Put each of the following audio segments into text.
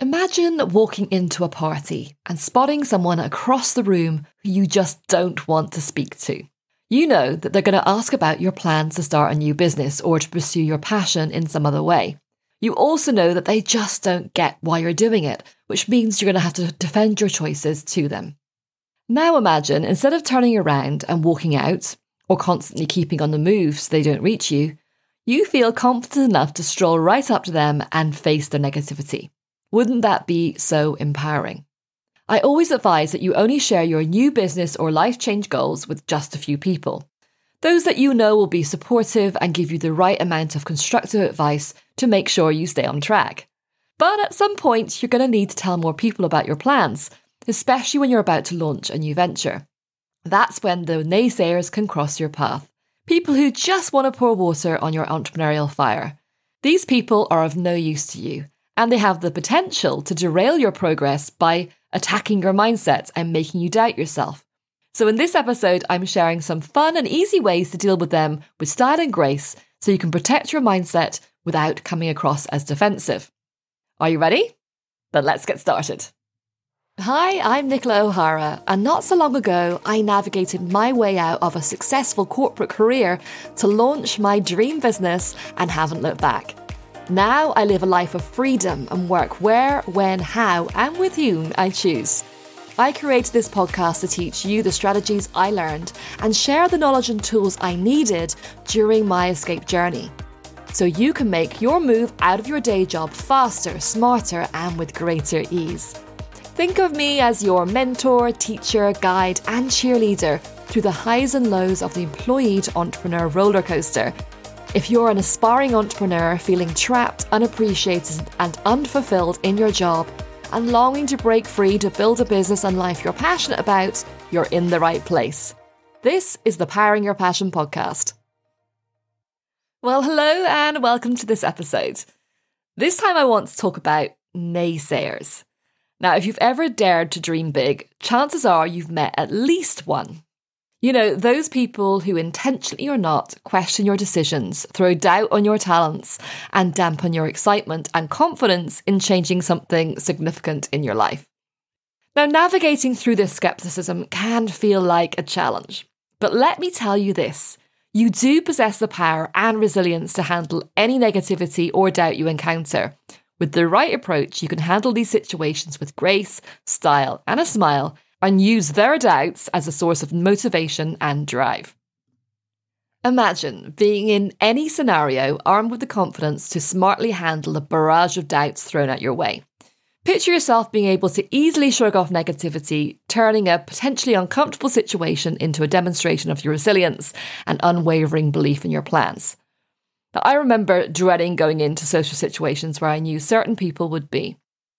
Imagine walking into a party and spotting someone across the room who you just don't want to speak to. You know that they're going to ask about your plans to start a new business or to pursue your passion in some other way. You also know that they just don't get why you're doing it, which means you're going to have to defend your choices to them. Now imagine instead of turning around and walking out, or constantly keeping on the move so they don't reach you, you feel confident enough to stroll right up to them and face their negativity. Wouldn't that be so empowering? I always advise that you only share your new business or life change goals with just a few people. Those that you know will be supportive and give you the right amount of constructive advice to make sure you stay on track. But at some point, you're going to need to tell more people about your plans, especially when you're about to launch a new venture. That's when the naysayers can cross your path. People who just want to pour water on your entrepreneurial fire. These people are of no use to you and they have the potential to derail your progress by attacking your mindset and making you doubt yourself. So, in this episode, I'm sharing some fun and easy ways to deal with them with style and grace so you can protect your mindset without coming across as defensive. Are you ready? Then let's get started. Hi, I'm Nichola O'Hara, and not so long ago, I navigated my way out of a successful corporate career to launch my dream business and haven't looked back. Now I live a life of freedom and work where, when, how, and with whom I choose. I created this podcast to teach you the strategies I learned and share the knowledge and tools I needed during my escape journey. So you can make your move out of your day job faster, smarter, and with greater ease. Think of me as your mentor, teacher, guide, and cheerleader through the highs and lows of the employee to entrepreneur roller coaster if you're an aspiring entrepreneur feeling trapped, unappreciated, and unfulfilled in your job, and longing to break free to build a business and life you're passionate about, you're in the right place. This is the Powering Your Passion podcast. Well, hello and welcome to this episode. This time I want to talk about naysayers. Now, if you've ever dared to dream big, chances are you've met at least one. You know, those people who intentionally or not question your decisions, throw doubt on your talents, and dampen your excitement and confidence in changing something significant in your life. Now, navigating through this skepticism can feel like a challenge. But let me tell you this you do possess the power and resilience to handle any negativity or doubt you encounter. With the right approach, you can handle these situations with grace, style, and a smile and use their doubts as a source of motivation and drive. Imagine being in any scenario armed with the confidence to smartly handle a barrage of doubts thrown at your way. Picture yourself being able to easily shrug off negativity, turning a potentially uncomfortable situation into a demonstration of your resilience and unwavering belief in your plans. Now, I remember dreading going into social situations where I knew certain people would be.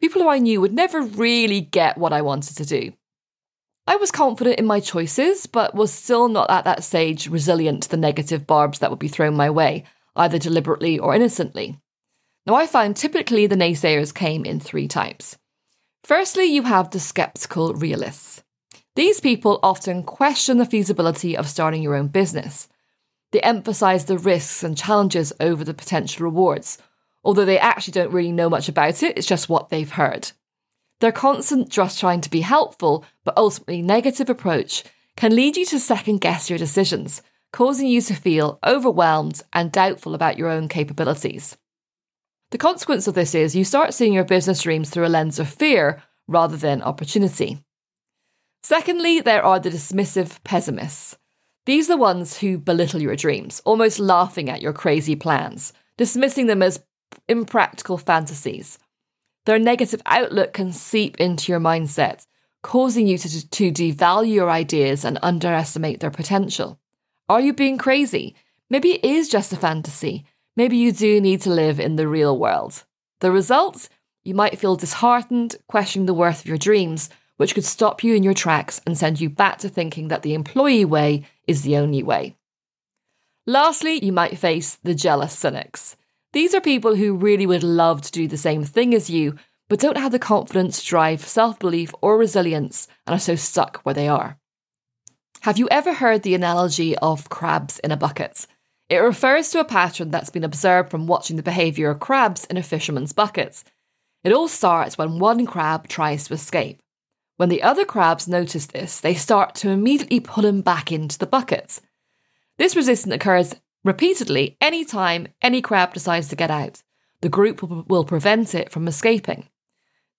People who I knew would never really get what I wanted to do. I was confident in my choices, but was still not at that stage resilient to the negative barbs that would be thrown my way, either deliberately or innocently. Now, I found typically the naysayers came in three types. Firstly, you have the skeptical realists. These people often question the feasibility of starting your own business. They emphasize the risks and challenges over the potential rewards, although they actually don't really know much about it, it's just what they've heard. Their constant just trying to be helpful, but ultimately negative approach can lead you to second guess your decisions, causing you to feel overwhelmed and doubtful about your own capabilities. The consequence of this is you start seeing your business dreams through a lens of fear rather than opportunity. Secondly, there are the dismissive pessimists. These are the ones who belittle your dreams, almost laughing at your crazy plans, dismissing them as impractical fantasies. Their negative outlook can seep into your mindset, causing you to, to devalue your ideas and underestimate their potential. Are you being crazy? Maybe it is just a fantasy. Maybe you do need to live in the real world. The result? You might feel disheartened, questioning the worth of your dreams, which could stop you in your tracks and send you back to thinking that the employee way is the only way. Lastly, you might face the jealous cynics. These are people who really would love to do the same thing as you, but don't have the confidence, drive, self belief, or resilience and are so stuck where they are. Have you ever heard the analogy of crabs in a bucket? It refers to a pattern that's been observed from watching the behaviour of crabs in a fisherman's bucket. It all starts when one crab tries to escape. When the other crabs notice this, they start to immediately pull him back into the bucket. This resistance occurs repeatedly anytime any crab decides to get out. The group will prevent it from escaping.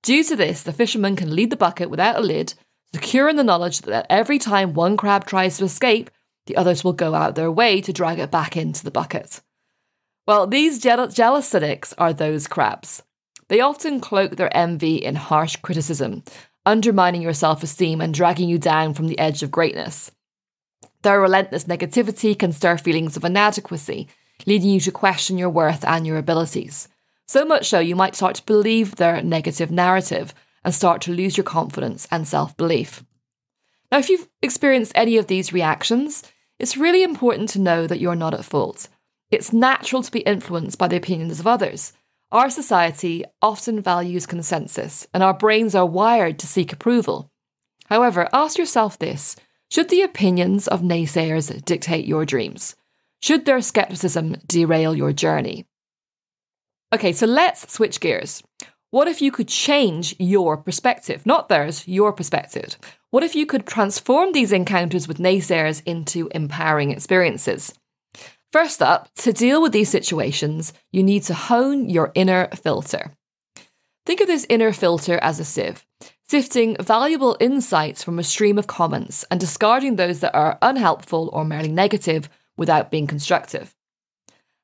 Due to this, the fisherman can lead the bucket without a lid, secure in the knowledge that every time one crab tries to escape, the others will go out their way to drag it back into the bucket. Well, these jealous cynics are those crabs. They often cloak their envy in harsh criticism, undermining your self esteem and dragging you down from the edge of greatness. Their relentless negativity can stir feelings of inadequacy, leading you to question your worth and your abilities. So much so, you might start to believe their negative narrative and start to lose your confidence and self belief. Now, if you've experienced any of these reactions, it's really important to know that you're not at fault. It's natural to be influenced by the opinions of others. Our society often values consensus, and our brains are wired to seek approval. However, ask yourself this should the opinions of naysayers dictate your dreams? Should their skepticism derail your journey? Okay, so let's switch gears. What if you could change your perspective? Not theirs, your perspective. What if you could transform these encounters with naysayers into empowering experiences? First up, to deal with these situations, you need to hone your inner filter. Think of this inner filter as a sieve, sifting valuable insights from a stream of comments and discarding those that are unhelpful or merely negative without being constructive.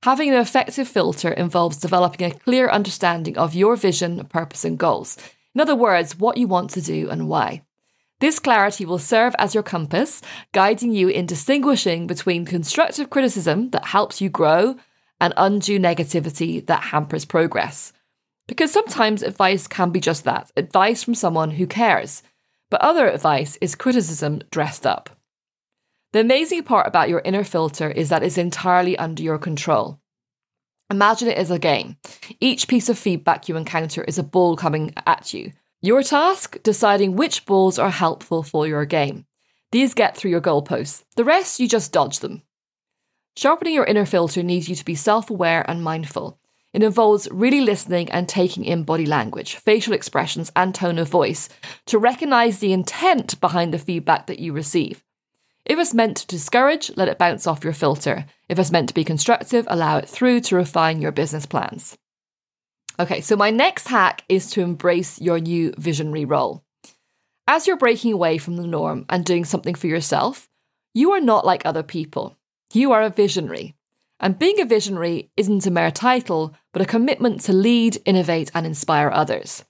Having an effective filter involves developing a clear understanding of your vision, purpose, and goals. In other words, what you want to do and why. This clarity will serve as your compass, guiding you in distinguishing between constructive criticism that helps you grow and undue negativity that hampers progress. Because sometimes advice can be just that advice from someone who cares, but other advice is criticism dressed up. The amazing part about your inner filter is that it's entirely under your control. Imagine it as a game. Each piece of feedback you encounter is a ball coming at you. Your task deciding which balls are helpful for your game. These get through your goalposts. The rest, you just dodge them. Sharpening your inner filter needs you to be self aware and mindful. It involves really listening and taking in body language, facial expressions, and tone of voice to recognize the intent behind the feedback that you receive. If it's meant to discourage, let it bounce off your filter. If it's meant to be constructive, allow it through to refine your business plans. Okay, so my next hack is to embrace your new visionary role. As you're breaking away from the norm and doing something for yourself, you are not like other people. You are a visionary. And being a visionary isn't a mere title, but a commitment to lead, innovate, and inspire others.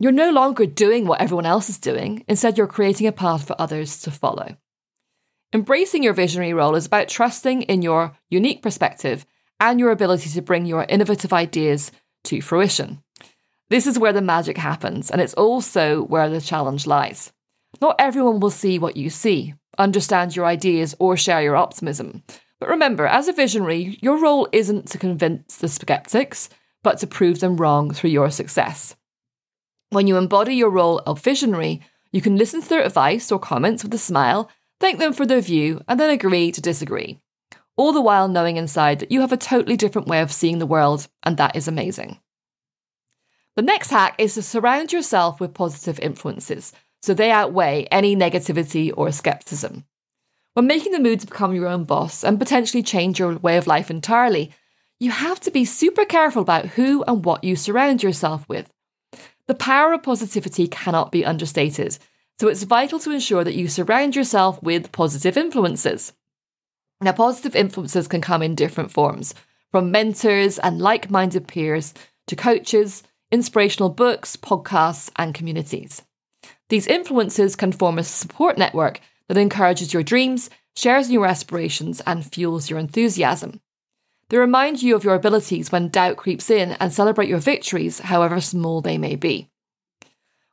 You're no longer doing what everyone else is doing, instead, you're creating a path for others to follow. Embracing your visionary role is about trusting in your unique perspective and your ability to bring your innovative ideas to fruition. This is where the magic happens, and it's also where the challenge lies. Not everyone will see what you see, understand your ideas, or share your optimism. But remember, as a visionary, your role isn't to convince the skeptics, but to prove them wrong through your success. When you embody your role of visionary, you can listen to their advice or comments with a smile, thank them for their view, and then agree to disagree all the while knowing inside that you have a totally different way of seeing the world, and that is amazing. The next hack is to surround yourself with positive influences so they outweigh any negativity or skepticism. When making the move to become your own boss and potentially change your way of life entirely, you have to be super careful about who and what you surround yourself with. The power of positivity cannot be understated, so it's vital to ensure that you surround yourself with positive influences. Now, positive influences can come in different forms, from mentors and like minded peers to coaches, inspirational books, podcasts, and communities. These influences can form a support network that encourages your dreams, shares your aspirations, and fuels your enthusiasm. They remind you of your abilities when doubt creeps in and celebrate your victories, however small they may be.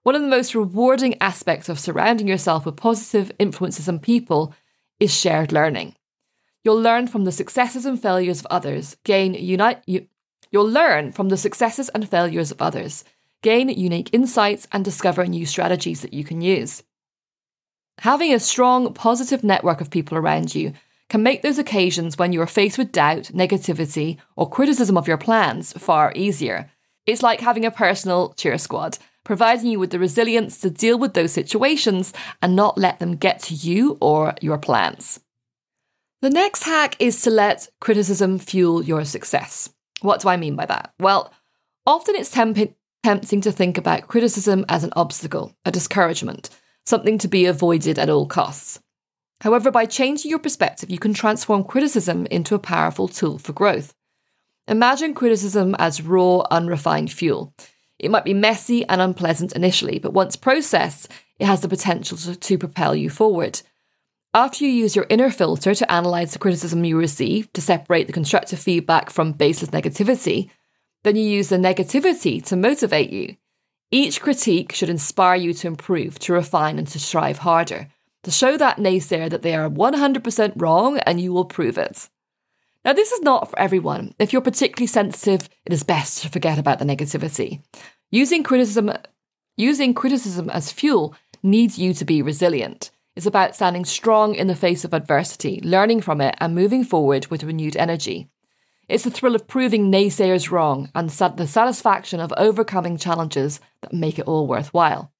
One of the most rewarding aspects of surrounding yourself with positive influences and people is shared learning. You'll learn from the successes and failures of others, gain unite you, you'll learn from the successes and failures of others, gain unique insights and discover new strategies that you can use. Having a strong positive network of people around you can make those occasions when you are faced with doubt, negativity, or criticism of your plans far easier. It's like having a personal cheer squad, providing you with the resilience to deal with those situations and not let them get to you or your plans. The next hack is to let criticism fuel your success. What do I mean by that? Well, often it's temp- tempting to think about criticism as an obstacle, a discouragement, something to be avoided at all costs. However, by changing your perspective, you can transform criticism into a powerful tool for growth. Imagine criticism as raw, unrefined fuel. It might be messy and unpleasant initially, but once processed, it has the potential to, to propel you forward. After you use your inner filter to analyze the criticism you receive to separate the constructive feedback from baseless negativity, then you use the negativity to motivate you. Each critique should inspire you to improve, to refine, and to strive harder, to show that naysayer that they are 100% wrong and you will prove it. Now, this is not for everyone. If you're particularly sensitive, it is best to forget about the negativity. Using criticism, using criticism as fuel needs you to be resilient. It's about standing strong in the face of adversity, learning from it, and moving forward with renewed energy. It's the thrill of proving naysayers wrong and the satisfaction of overcoming challenges that make it all worthwhile.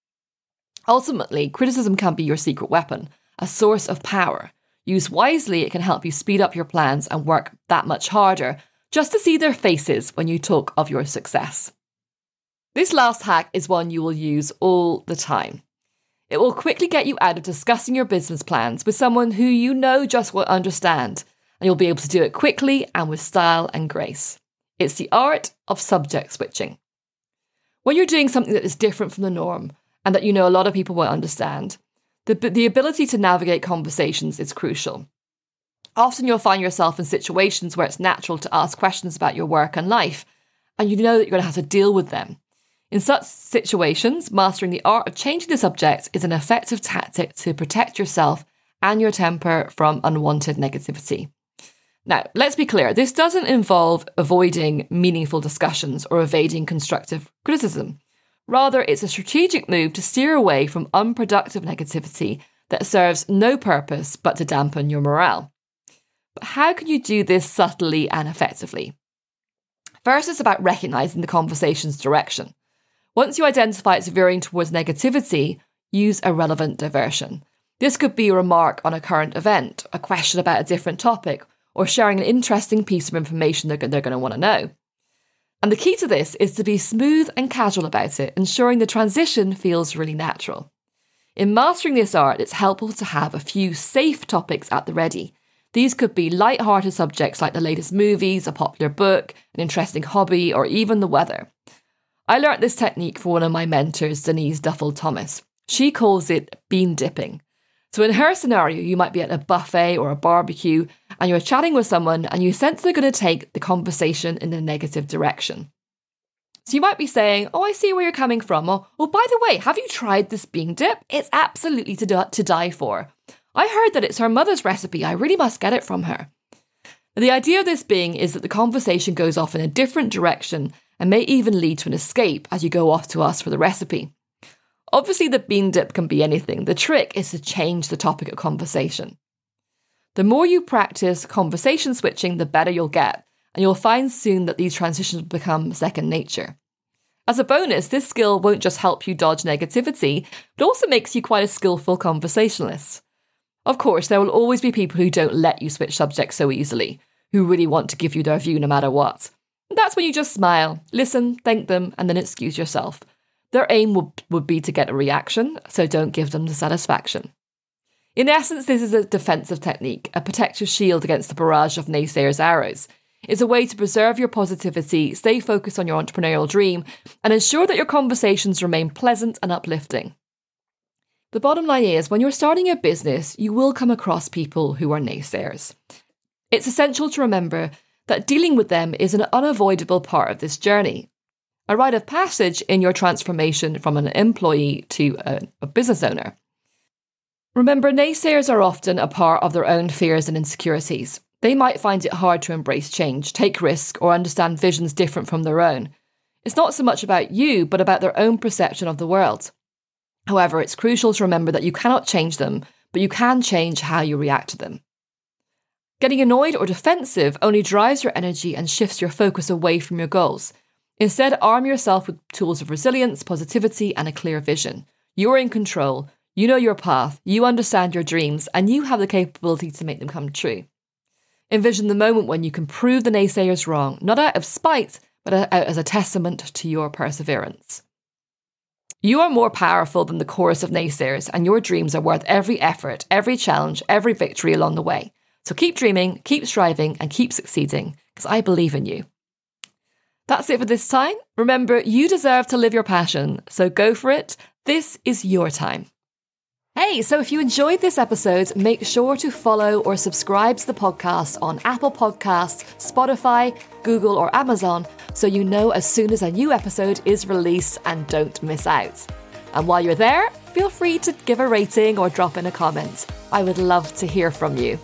Ultimately, criticism can be your secret weapon, a source of power. Used wisely, it can help you speed up your plans and work that much harder just to see their faces when you talk of your success. This last hack is one you will use all the time. It will quickly get you out of discussing your business plans with someone who you know just will understand, and you'll be able to do it quickly and with style and grace. It's the art of subject switching. When you're doing something that is different from the norm and that you know a lot of people won't understand, the, the ability to navigate conversations is crucial. Often you'll find yourself in situations where it's natural to ask questions about your work and life, and you know that you're going to have to deal with them. In such situations, mastering the art of changing the subject is an effective tactic to protect yourself and your temper from unwanted negativity. Now, let's be clear this doesn't involve avoiding meaningful discussions or evading constructive criticism. Rather, it's a strategic move to steer away from unproductive negativity that serves no purpose but to dampen your morale. But how can you do this subtly and effectively? First, it's about recognizing the conversation's direction. Once you identify it's veering towards negativity, use a relevant diversion. This could be a remark on a current event, a question about a different topic, or sharing an interesting piece of information they're, they're going to want to know. And the key to this is to be smooth and casual about it, ensuring the transition feels really natural. In mastering this art, it's helpful to have a few safe topics at the ready. These could be light-hearted subjects like the latest movies, a popular book, an interesting hobby, or even the weather. I learnt this technique from one of my mentors, Denise Duffield-Thomas. She calls it bean dipping. So, in her scenario, you might be at a buffet or a barbecue and you're chatting with someone and you sense they're going to take the conversation in a negative direction. So, you might be saying, Oh, I see where you're coming from. Or, Oh, by the way, have you tried this bean dip? It's absolutely to, to die for. I heard that it's her mother's recipe. I really must get it from her. The idea of this being is that the conversation goes off in a different direction and may even lead to an escape as you go off to ask for the recipe. Obviously, the bean dip can be anything. The trick is to change the topic of conversation. The more you practice conversation switching, the better you'll get, and you'll find soon that these transitions become second nature. As a bonus, this skill won't just help you dodge negativity, but also makes you quite a skillful conversationalist. Of course, there will always be people who don't let you switch subjects so easily, who really want to give you their view no matter what. That's when you just smile, listen, thank them, and then excuse yourself. Their aim would, would be to get a reaction, so don't give them the satisfaction. In essence, this is a defensive technique, a protective shield against the barrage of naysayers' arrows. It's a way to preserve your positivity, stay focused on your entrepreneurial dream, and ensure that your conversations remain pleasant and uplifting. The bottom line is when you're starting a business, you will come across people who are naysayers. It's essential to remember that dealing with them is an unavoidable part of this journey, a rite of passage in your transformation from an employee to a, a business owner. Remember, naysayers are often a part of their own fears and insecurities. They might find it hard to embrace change, take risk, or understand visions different from their own. It's not so much about you, but about their own perception of the world. However, it's crucial to remember that you cannot change them, but you can change how you react to them. Getting annoyed or defensive only drives your energy and shifts your focus away from your goals. Instead, arm yourself with tools of resilience, positivity, and a clear vision. You're in control. You know your path, you understand your dreams, and you have the capability to make them come true. Envision the moment when you can prove the naysayers wrong, not out of spite, but as a testament to your perseverance. You are more powerful than the chorus of naysayers, and your dreams are worth every effort, every challenge, every victory along the way. So keep dreaming, keep striving, and keep succeeding, because I believe in you. That's it for this time. Remember, you deserve to live your passion, so go for it. This is your time. Hey, so if you enjoyed this episode, make sure to follow or subscribe to the podcast on Apple Podcasts, Spotify, Google, or Amazon so you know as soon as a new episode is released and don't miss out. And while you're there, feel free to give a rating or drop in a comment. I would love to hear from you.